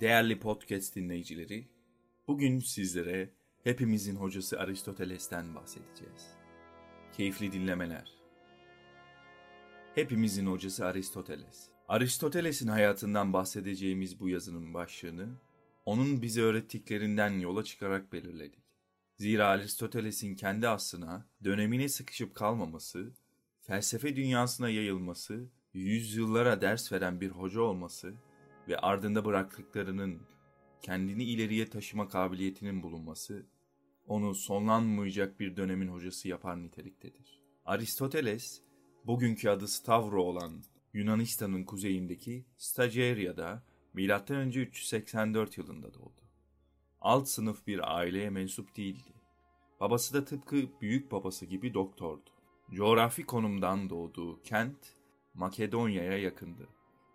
Değerli podcast dinleyicileri, bugün sizlere hepimizin hocası Aristoteles'ten bahsedeceğiz. Keyifli dinlemeler. Hepimizin hocası Aristoteles. Aristoteles'in hayatından bahsedeceğimiz bu yazının başlığını onun bize öğrettiklerinden yola çıkarak belirledik. Zira Aristoteles'in kendi aslına, dönemine sıkışıp kalmaması, felsefe dünyasına yayılması, yüzyıllara ders veren bir hoca olması ve ardında bıraktıklarının kendini ileriye taşıma kabiliyetinin bulunması onu sonlanmayacak bir dönemin hocası yapar niteliktedir. Aristoteles, bugünkü adı Stavro olan Yunanistan'ın kuzeyindeki Stagiaria'da M.Ö. 384 yılında doğdu. Alt sınıf bir aileye mensup değildi. Babası da tıpkı büyük babası gibi doktordu. Coğrafi konumdan doğduğu kent Makedonya'ya yakındı.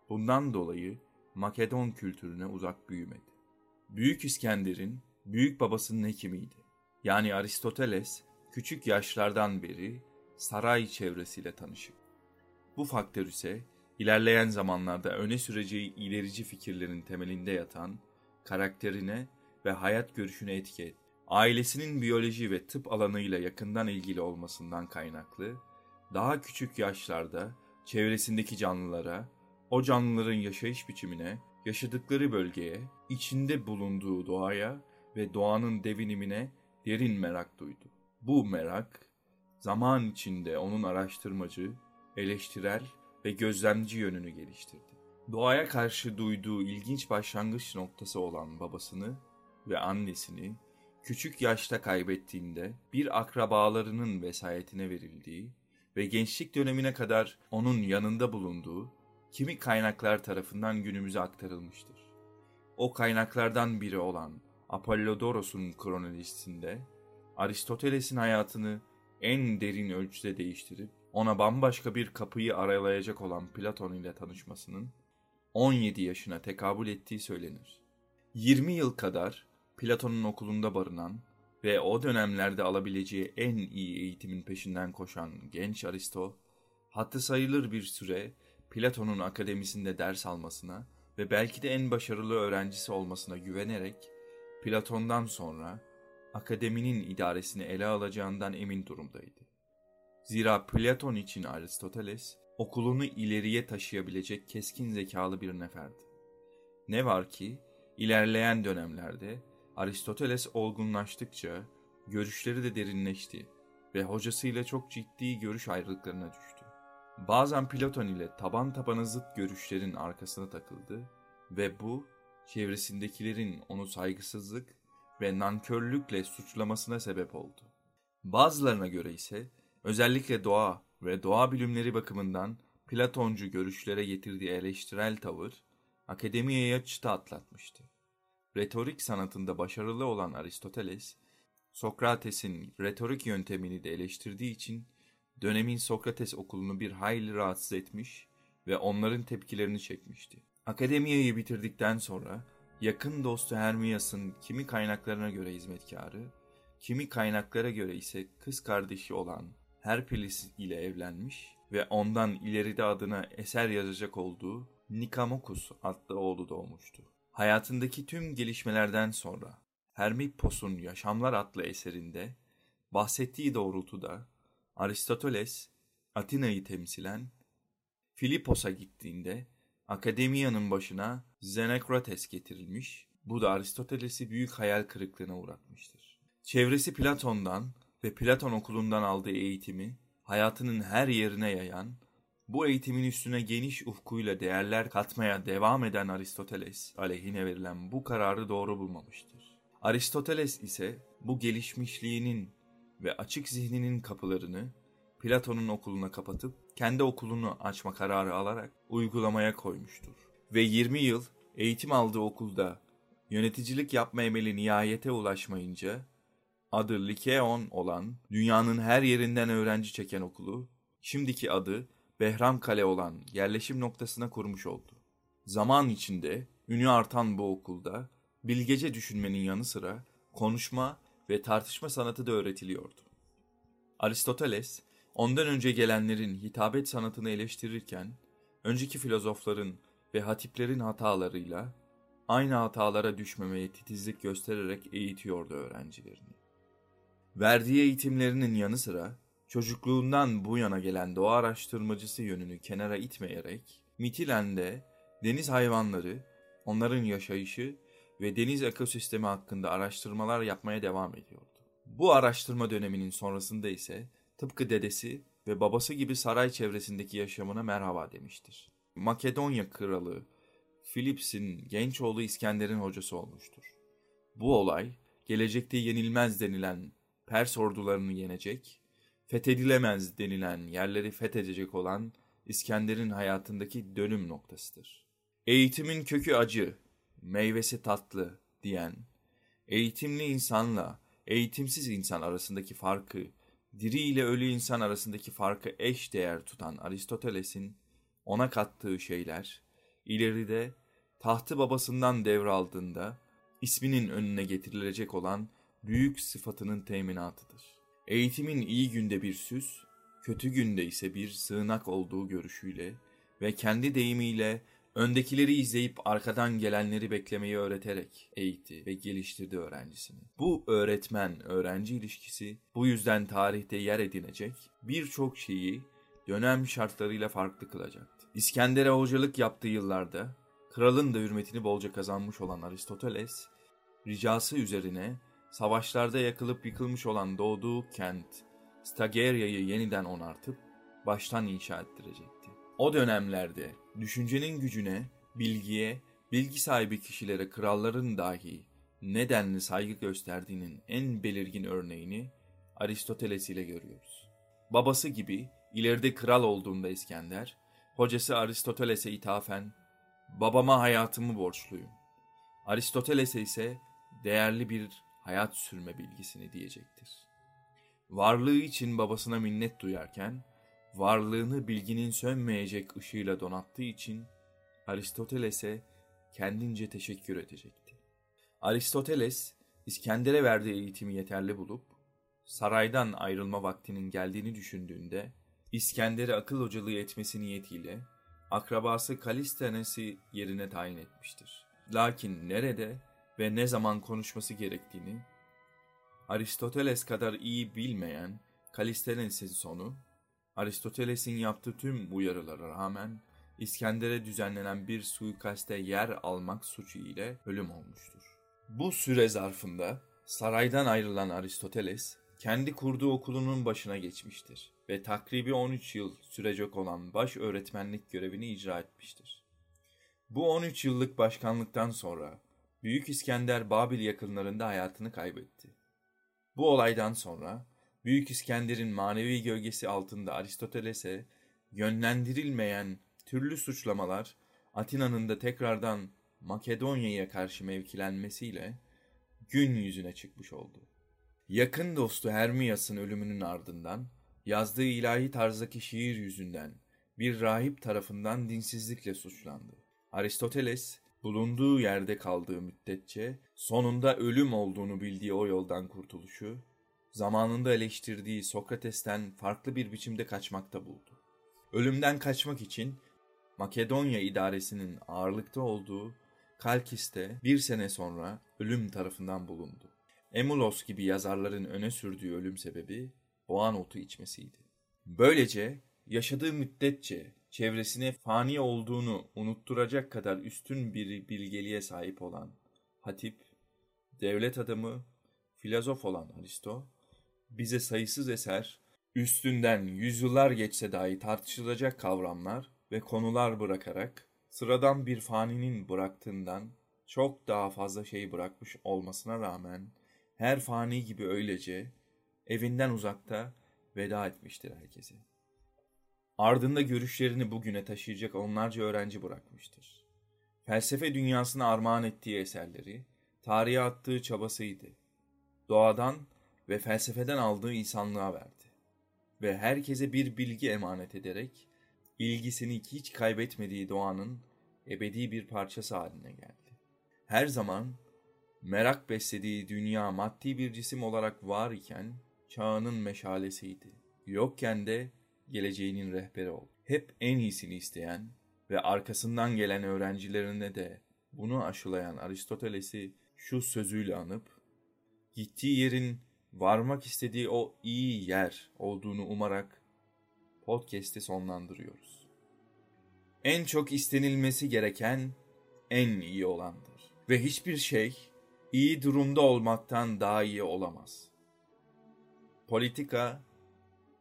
Bundan dolayı Makedon kültürüne uzak büyümedi. Büyük İskender'in büyük babasının hekimiydi. Yani Aristoteles küçük yaşlardan beri saray çevresiyle tanışık. Bu faktör ise ilerleyen zamanlarda öne süreceği ilerici fikirlerin temelinde yatan karakterine ve hayat görüşüne etki etti. Ailesinin biyoloji ve tıp alanıyla yakından ilgili olmasından kaynaklı, daha küçük yaşlarda çevresindeki canlılara, o canlıların yaşayış biçimine, yaşadıkları bölgeye, içinde bulunduğu doğaya ve doğanın devinimine derin merak duydu. Bu merak, zaman içinde onun araştırmacı, eleştirel ve gözlemci yönünü geliştirdi. Doğaya karşı duyduğu ilginç başlangıç noktası olan babasını ve annesini küçük yaşta kaybettiğinde bir akrabalarının vesayetine verildiği ve gençlik dönemine kadar onun yanında bulunduğu kimi kaynaklar tarafından günümüze aktarılmıştır. O kaynaklardan biri olan Apollodoros'un kronolojisinde Aristoteles'in hayatını en derin ölçüde değiştirip ona bambaşka bir kapıyı aralayacak olan Platon ile tanışmasının 17 yaşına tekabül ettiği söylenir. 20 yıl kadar Platon'un okulunda barınan ve o dönemlerde alabileceği en iyi eğitimin peşinden koşan genç Aristo, hattı sayılır bir süre Platon'un akademisinde ders almasına ve belki de en başarılı öğrencisi olmasına güvenerek Platon'dan sonra akademinin idaresini ele alacağından emin durumdaydı. Zira Platon için Aristoteles okulunu ileriye taşıyabilecek keskin zekalı bir neferdi. Ne var ki ilerleyen dönemlerde Aristoteles olgunlaştıkça görüşleri de derinleşti ve hocasıyla çok ciddi görüş ayrılıklarına düştü. Bazen Platon ile taban tabana zıt görüşlerin arkasına takıldı ve bu çevresindekilerin onu saygısızlık ve nankörlükle suçlamasına sebep oldu. Bazılarına göre ise özellikle doğa ve doğa bilimleri bakımından Platoncu görüşlere getirdiği eleştirel tavır akademiyeye çıta atlatmıştı. Retorik sanatında başarılı olan Aristoteles, Sokrates'in retorik yöntemini de eleştirdiği için dönemin Sokrates okulunu bir hayli rahatsız etmiş ve onların tepkilerini çekmişti. Akademiyeyi bitirdikten sonra yakın dostu Hermias'ın kimi kaynaklarına göre hizmetkarı, kimi kaynaklara göre ise kız kardeşi olan Herpilis ile evlenmiş ve ondan ileride adına eser yazacak olduğu Nikamokus adlı oğlu doğmuştu. Hayatındaki tüm gelişmelerden sonra Hermippos'un Yaşamlar adlı eserinde bahsettiği doğrultuda Aristoteles Atina'yı temsilen Filipos'a gittiğinde akademiyanın başına Zenokrates getirilmiş, bu da Aristoteles'i büyük hayal kırıklığına uğratmıştır. Çevresi Platon'dan ve Platon okulundan aldığı eğitimi hayatının her yerine yayan, bu eğitimin üstüne geniş ufkuyla değerler katmaya devam eden Aristoteles aleyhine verilen bu kararı doğru bulmamıştır. Aristoteles ise bu gelişmişliğinin ve açık zihninin kapılarını Platon'un okuluna kapatıp kendi okulunu açma kararı alarak uygulamaya koymuştur. Ve 20 yıl eğitim aldığı okulda yöneticilik yapma emeli nihayete ulaşmayınca adı Likeon olan dünyanın her yerinden öğrenci çeken okulu şimdiki adı Behram Kale olan yerleşim noktasına kurmuş oldu. Zaman içinde ünü artan bu okulda bilgece düşünmenin yanı sıra konuşma ve tartışma sanatı da öğretiliyordu. Aristoteles, ondan önce gelenlerin hitabet sanatını eleştirirken, önceki filozofların ve hatiplerin hatalarıyla aynı hatalara düşmemeye titizlik göstererek eğitiyordu öğrencilerini. Verdiği eğitimlerinin yanı sıra çocukluğundan bu yana gelen doğa araştırmacısı yönünü kenara itmeyerek Mitilen'de deniz hayvanları, onların yaşayışı ve deniz ekosistemi hakkında araştırmalar yapmaya devam ediyordu. Bu araştırma döneminin sonrasında ise tıpkı dedesi ve babası gibi saray çevresindeki yaşamına merhaba demiştir. Makedonya kralı Philips'in genç oğlu İskender'in hocası olmuştur. Bu olay gelecekte yenilmez denilen Pers ordularını yenecek, fethedilemez denilen yerleri fethedecek olan İskender'in hayatındaki dönüm noktasıdır. Eğitimin kökü acı, meyvesi tatlı diyen, eğitimli insanla eğitimsiz insan arasındaki farkı, diri ile ölü insan arasındaki farkı eş değer tutan Aristoteles'in ona kattığı şeyler, ileride tahtı babasından devraldığında isminin önüne getirilecek olan büyük sıfatının teminatıdır. Eğitimin iyi günde bir süs, kötü günde ise bir sığınak olduğu görüşüyle ve kendi deyimiyle öndekileri izleyip arkadan gelenleri beklemeyi öğreterek eğitti ve geliştirdi öğrencisini. Bu öğretmen-öğrenci ilişkisi bu yüzden tarihte yer edinecek birçok şeyi dönem şartlarıyla farklı kılacaktı. İskender'e hocalık yaptığı yıllarda kralın da hürmetini bolca kazanmış olan Aristoteles, ricası üzerine savaşlarda yakılıp yıkılmış olan doğduğu kent Stageria'yı yeniden onartıp baştan inşa ettirecekti. O dönemlerde düşüncenin gücüne, bilgiye, bilgi sahibi kişilere kralların dahi nedenli saygı gösterdiğinin en belirgin örneğini Aristoteles ile görüyoruz. Babası gibi ileride kral olduğunda İskender, hocası Aristoteles'e ithafen babama hayatımı borçluyum. Aristoteles'e ise değerli bir hayat sürme bilgisini diyecektir. Varlığı için babasına minnet duyarken, varlığını bilginin sönmeyecek ışığıyla donattığı için Aristoteles'e kendince teşekkür edecekti. Aristoteles, İskender'e verdiği eğitimi yeterli bulup, saraydan ayrılma vaktinin geldiğini düşündüğünde, İskender'i akıl hocalığı etmesi niyetiyle akrabası Kalistenes'i yerine tayin etmiştir. Lakin nerede ve ne zaman konuşması gerektiğini Aristoteles kadar iyi bilmeyen Kalistenes'in sonu, Aristoteles'in yaptığı tüm uyarılara rağmen İskender'e düzenlenen bir suikaste yer almak suçu ile ölüm olmuştur. Bu süre zarfında saraydan ayrılan Aristoteles, kendi kurduğu okulunun başına geçmiştir ve takribi 13 yıl sürecek olan baş öğretmenlik görevini icra etmiştir. Bu 13 yıllık başkanlıktan sonra Büyük İskender Babil yakınlarında hayatını kaybetti. Bu olaydan sonra Büyük İskender'in manevi gölgesi altında Aristoteles'e yönlendirilmeyen türlü suçlamalar Atina'nın da tekrardan Makedonya'ya karşı mevkilenmesiyle gün yüzüne çıkmış oldu. Yakın dostu Hermias'ın ölümünün ardından yazdığı ilahi tarzdaki şiir yüzünden bir rahip tarafından dinsizlikle suçlandı. Aristoteles bulunduğu yerde kaldığı müddetçe sonunda ölüm olduğunu bildiği o yoldan kurtuluşu, zamanında eleştirdiği Sokrates'ten farklı bir biçimde kaçmakta buldu. Ölümden kaçmak için Makedonya idaresinin ağırlıkta olduğu Kalkis'te bir sene sonra ölüm tarafından bulundu. Emulos gibi yazarların öne sürdüğü ölüm sebebi boğan otu içmesiydi. Böylece yaşadığı müddetçe çevresine fani olduğunu unutturacak kadar üstün bir bilgeliğe sahip olan hatip, devlet adamı, filozof olan Aristo, bize sayısız eser, üstünden yüzyıllar geçse dahi tartışılacak kavramlar ve konular bırakarak, sıradan bir faninin bıraktığından çok daha fazla şey bırakmış olmasına rağmen, her fani gibi öylece, evinden uzakta veda etmiştir herkese. Ardında görüşlerini bugüne taşıyacak onlarca öğrenci bırakmıştır. Felsefe dünyasına armağan ettiği eserleri, tarihe attığı çabasıydı. Doğadan ve felsefeden aldığı insanlığa verdi. Ve herkese bir bilgi emanet ederek, ilgisini hiç kaybetmediği doğanın ebedi bir parçası haline geldi. Her zaman merak beslediği dünya maddi bir cisim olarak var iken çağının meşalesiydi. Yokken de geleceğinin rehberi ol. Hep en iyisini isteyen ve arkasından gelen öğrencilerine de Bunu aşılayan Aristoteles'i şu sözüyle anıp, gittiği yerin varmak istediği o iyi yer olduğunu umarak podcast'i sonlandırıyoruz. En çok istenilmesi gereken en iyi olandır. Ve hiçbir şey iyi durumda olmaktan daha iyi olamaz. Politika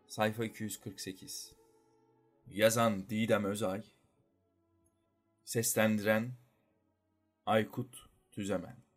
sayfa 248 Yazan Didem Özay Seslendiren Aykut Tüzemen